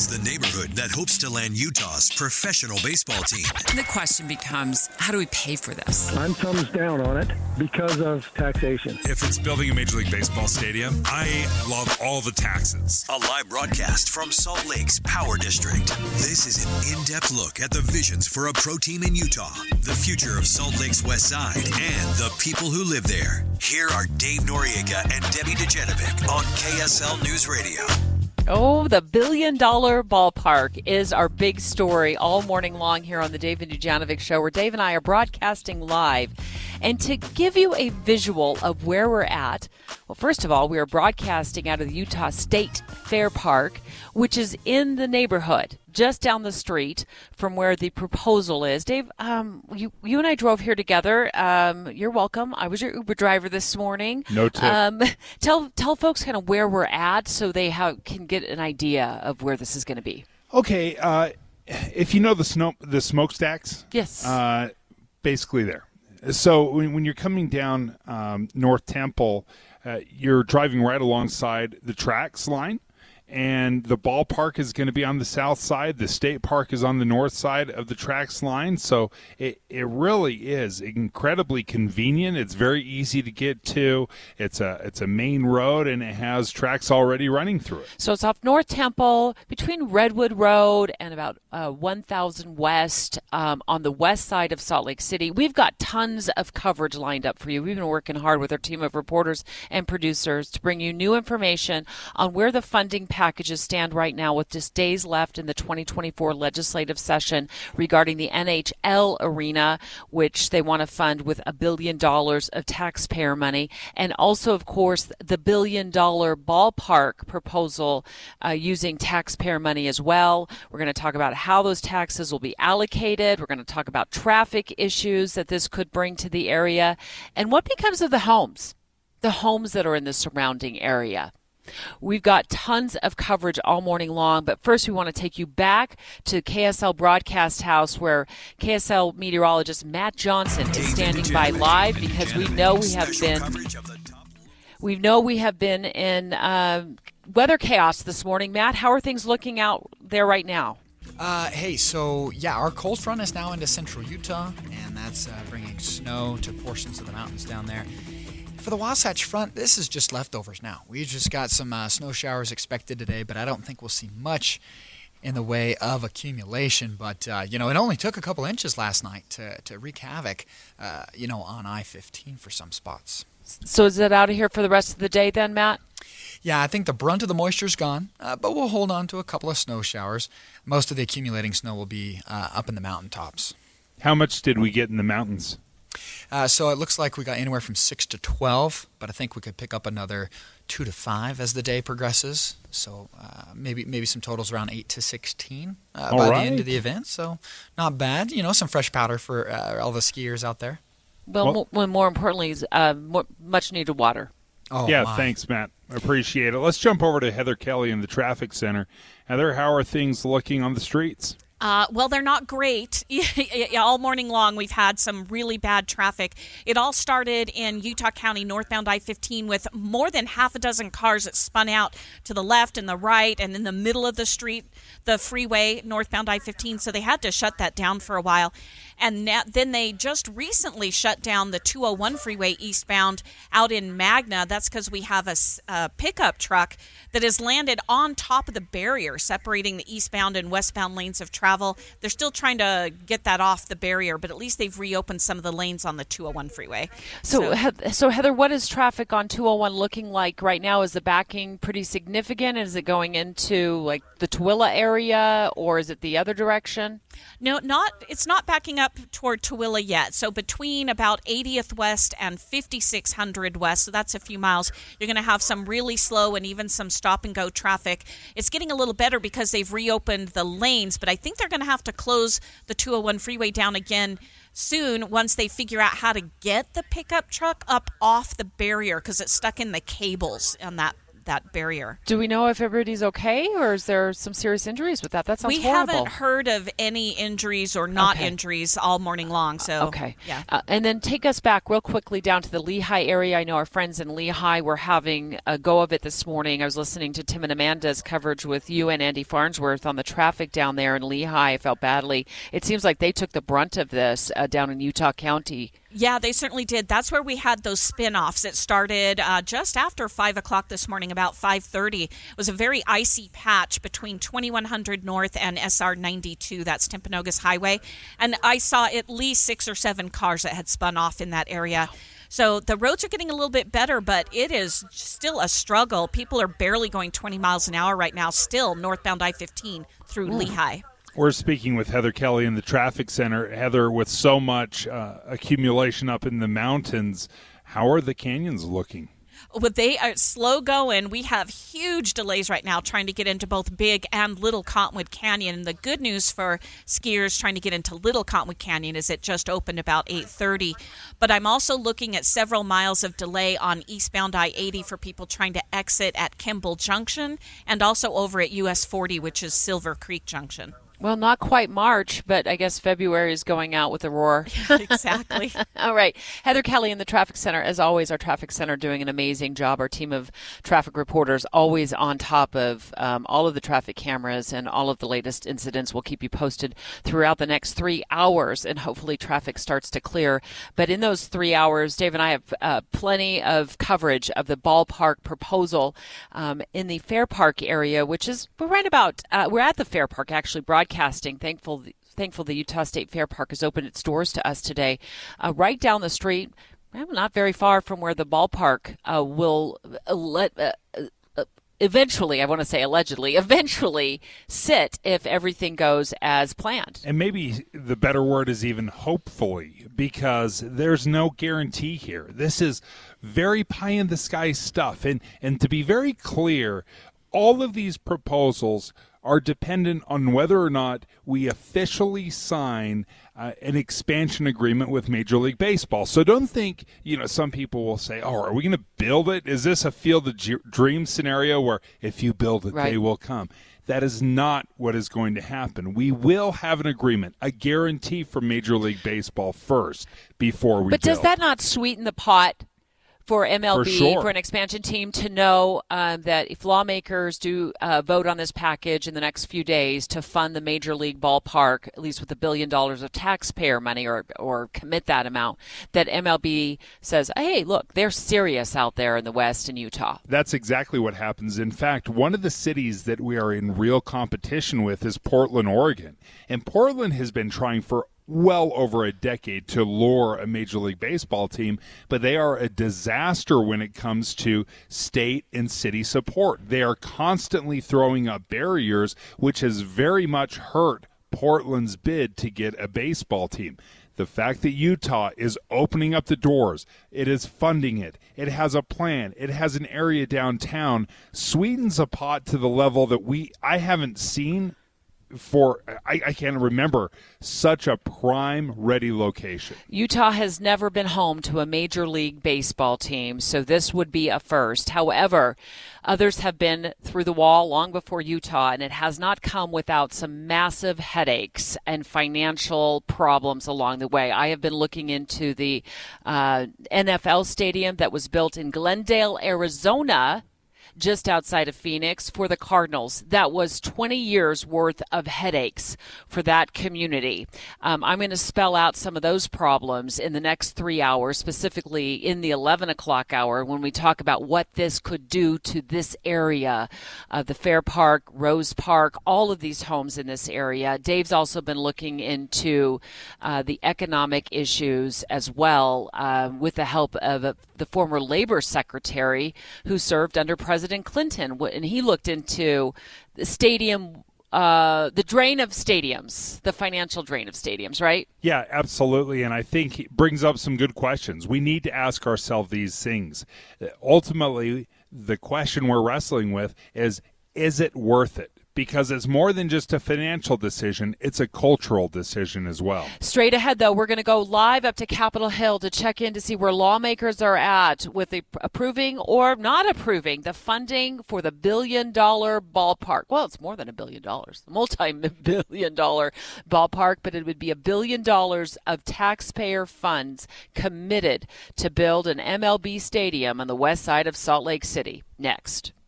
It's the neighborhood that hopes to land Utah's professional baseball team. The question becomes how do we pay for this? I'm thumbs down on it because of taxation. If it's building a Major League Baseball stadium, I love all the taxes. A live broadcast from Salt Lake's Power District. This is an in depth look at the visions for a pro team in Utah, the future of Salt Lake's West Side, and the people who live there. Here are Dave Noriega and Debbie Dujanovic on KSL News Radio. Oh, the billion dollar ballpark is our big story all morning long here on the Dave and Dujanovic Show, where Dave and I are broadcasting live. And to give you a visual of where we're at, well, first of all, we are broadcasting out of the Utah State Fair Park, which is in the neighborhood just down the street from where the proposal is. Dave, um, you you and I drove here together. Um, you're welcome. I was your Uber driver this morning. No tip. Um, tell tell folks kind of where we're at so they have, can get an idea of where this is going to be. Okay, uh, if you know the snow, the smokestacks, Yes. uh, basically there. So when, when you're coming down um, North Temple, uh, you're driving right alongside the TRAX line. And the ballpark is going to be on the south side. The state park is on the north side of the TRAX line. So it, it really is incredibly convenient. It's very easy to get to. It's a it's a main road and it has tracks already running through it. So it's off North Temple between Redwood Road and about uh, 1000 West um, on the west side of Salt Lake City. We've got tons of coverage lined up for you. We've been working hard with our team of reporters and producers to bring you new information on where the funding packages stand right now with just days left in the 2024 legislative session regarding the NHL arena, which they want to fund with a billion dollars of taxpayer money, and also, of course, the billion dollar ballpark proposal uh, using taxpayer money as well. We're going to talk about how those taxes will be allocated. We're going to talk about traffic issues that this could bring to the area, and what becomes of the homes, the homes that are in the surrounding area. We've got tons of coverage all morning long, but first we want to take you back to KSL Broadcast House where KSL meteorologist Matt Johnson is standing by live because we know we have been we know we have been in uh, weather chaos this morning. Matt, how are things looking out there right now? Uh, hey, so yeah, our cold front is now into central Utah, and that's uh, bringing snow to portions of the mountains down there. For the Wasatch Front, this is just leftovers now. We just got some uh, snow showers expected today, but I don't think we'll see much in the way of accumulation. But, uh, you know, it only took a couple inches last night to, to wreak havoc, uh, you know, on I 15 for some spots. So is it out of here for the rest of the day then, Matt? Yeah, I think the brunt of the moisture's gone, uh, but we'll hold on to a couple of snow showers. Most of the accumulating snow will be uh, up in the mountaintops. How much did we get in the mountains? Uh, so it looks like we got anywhere from 6 to 12, but I think we could pick up another 2 to 5 as the day progresses. So uh, maybe maybe some totals around 8 to 16 uh, by right. the end of the event. So not bad. You know, some fresh powder for uh, all the skiers out there. Well, Well- mo- more importantly, is uh, more, much needed water. Oh, yeah, my. thanks, Matt. I appreciate it. Let's jump over to Heather Kelly in the traffic center. Heather, how are things looking on the streets? Uh, well, they're not great. all morning long, we've had some really bad traffic. It all started in Utah County, northbound I 15, with more than half a dozen cars that spun out to the left and the right and in the middle of the street, the freeway, northbound I 15. So they had to shut that down for a while. And now, then they just recently shut down the 201 freeway eastbound out in Magna. That's because we have a pickup truck that has landed on top of the barrier separating the eastbound and westbound lanes of travel. They're still trying to get that off the barrier, but at least they've reopened some of the lanes on the 201 freeway. So, Heath- so Heather, what is traffic on 201 looking like right now? Is the backing pretty significant? Is it going into like the Tooele area, or is it the other direction? No, not it's not backing up toward Tooele yet. So between about 80th West and 5600 West, so that's a few miles, you're going to have some really slow and even some stop and go traffic. It's getting a little better because they've reopened the lanes, but I think they're going to have to close the 201 freeway down again soon once they figure out how to get the pickup truck up off the barrier because it's stuck in the cables on that that barrier. Do we know if everybody's okay, or is there some serious injuries with that? That sounds we horrible. haven't heard of any injuries or not Okay. injuries all morning long. So Okay. yeah. Uh, and then take us back real quickly down to the Lehi area. I know our friends in Lehi were having a go of it this morning. I was listening to Tim and Amanda's coverage with you and Andy Farnsworth on the traffic down there in Lehi. I felt badly. It seems like they took the brunt of this uh, down in Utah County. Yeah, they certainly did. That's where we had those spin-offs. It started uh, just after five o'clock this morning, about five thirty. It was a very icy patch between 2100 North and SR 92. That's Timpanogos Highway, and I saw at least six or seven cars that had spun off in that area. So the roads are getting a little bit better, but it is still a struggle. People are barely going 20 miles an hour right now, still northbound I-15 through Lehi. We're speaking with Heather Kelly in the traffic center. Heather, with so much uh, accumulation up in the mountains, how are the canyons looking? But they are slow going. We have huge delays right now trying to get into both Big and Little Cottonwood Canyon. And the good news for skiers trying to get into Little Cottonwood Canyon is it just opened about 8:30. But I'm also looking at several miles of delay on eastbound I-80 for people trying to exit at Kimball Junction and also over at US 40, which is Silver Creek Junction. Well, not quite March, but I guess February is going out with a roar. exactly. All right. Heather Kelly in the traffic center. As always, our traffic center doing an amazing job. Our team of traffic reporters always on top of um, all of the traffic cameras and all of the latest incidents. We'll keep you posted throughout the next three hours, and hopefully traffic starts to clear. But in those three hours, Dave and I have uh, plenty of coverage of the ballpark proposal um, in the Fair Park area, which is we're right about uh, we're at the Fair Park actually broadcasting. Thankful thankful the Utah State Fair Park has opened its doors to us today. Uh, right down the street, not very far from where the ballpark uh, will uh, let. Uh, uh, Eventually, I want to say allegedly, eventually sit if everything goes as planned. And maybe the better word is even hopefully, because there's no guarantee here. This is very pie in the sky stuff. And, and to be very clear, all of these proposals are dependent on whether or not we officially sign uh, an expansion agreement with Major League Baseball. So don't think, you know, some people will say, oh, are we going to build it? Is this a field of G- dream scenario where if you build it, Right. they will come? That is not what is going to happen. We will have an agreement, a guarantee from Major League Baseball first before we But does that not sweeten the pot for MLB, For sure. an expansion team, to know um, that if lawmakers do uh, vote on this package in the next few days to fund the major league ballpark, at least with a billion dollars of taxpayer money, or or commit that amount, that MLB says, "Hey, look, they're serious out there in the West in Utah." That's exactly what happens. In fact, one of the cities that we are in real competition with is Portland, Oregon. And Portland has been trying for well over a decade to lure a Major League Baseball team, but they are a disaster when it comes to state and city support. They are constantly throwing up barriers, which has very much hurt Portland's bid to get a baseball team. The fact that Utah is opening up the doors, it is funding it, it has a plan, it has an area downtown, sweetens a pot to the level that we I haven't seen for I, I can't remember such a prime ready location. Utah has never been home to a major league baseball team, so this would be a first. However, others have been through the wall long before Utah, and it has not come without some massive headaches and financial problems along the way. I have been looking into the uh, NFL stadium that was built in Glendale, Arizona just outside of Phoenix for the Cardinals. That was 20 years worth of headaches for that community. Um, I'm going to spell out some of those problems in the next three hours, specifically in the 11 o'clock hour when we talk about what this could do to this area of the Fair Park, Rose Park, all of these homes in this area. Dave's also been looking into uh, the economic issues as well uh, with the help of uh, the former labor secretary who served under President Clinton, and he looked into the stadium. Uh, the drain of stadiums, the financial drain of stadiums, right? Yeah, absolutely. And I think it brings up some good questions. We need to ask ourselves these things. Ultimately, the question we're wrestling with is is it worth it? Because it's more than just a financial decision, it's a cultural decision as well. Straight ahead, though, we're going to go live up to Capitol Hill to check in to see where lawmakers are at with approving or not approving the funding for the billion dollar ballpark. Well, it's more than a billion dollars, multi billion dollar ballpark, but it would be a billion dollars of taxpayer funds committed to build an MLB stadium on the west side of Salt Lake City. Next.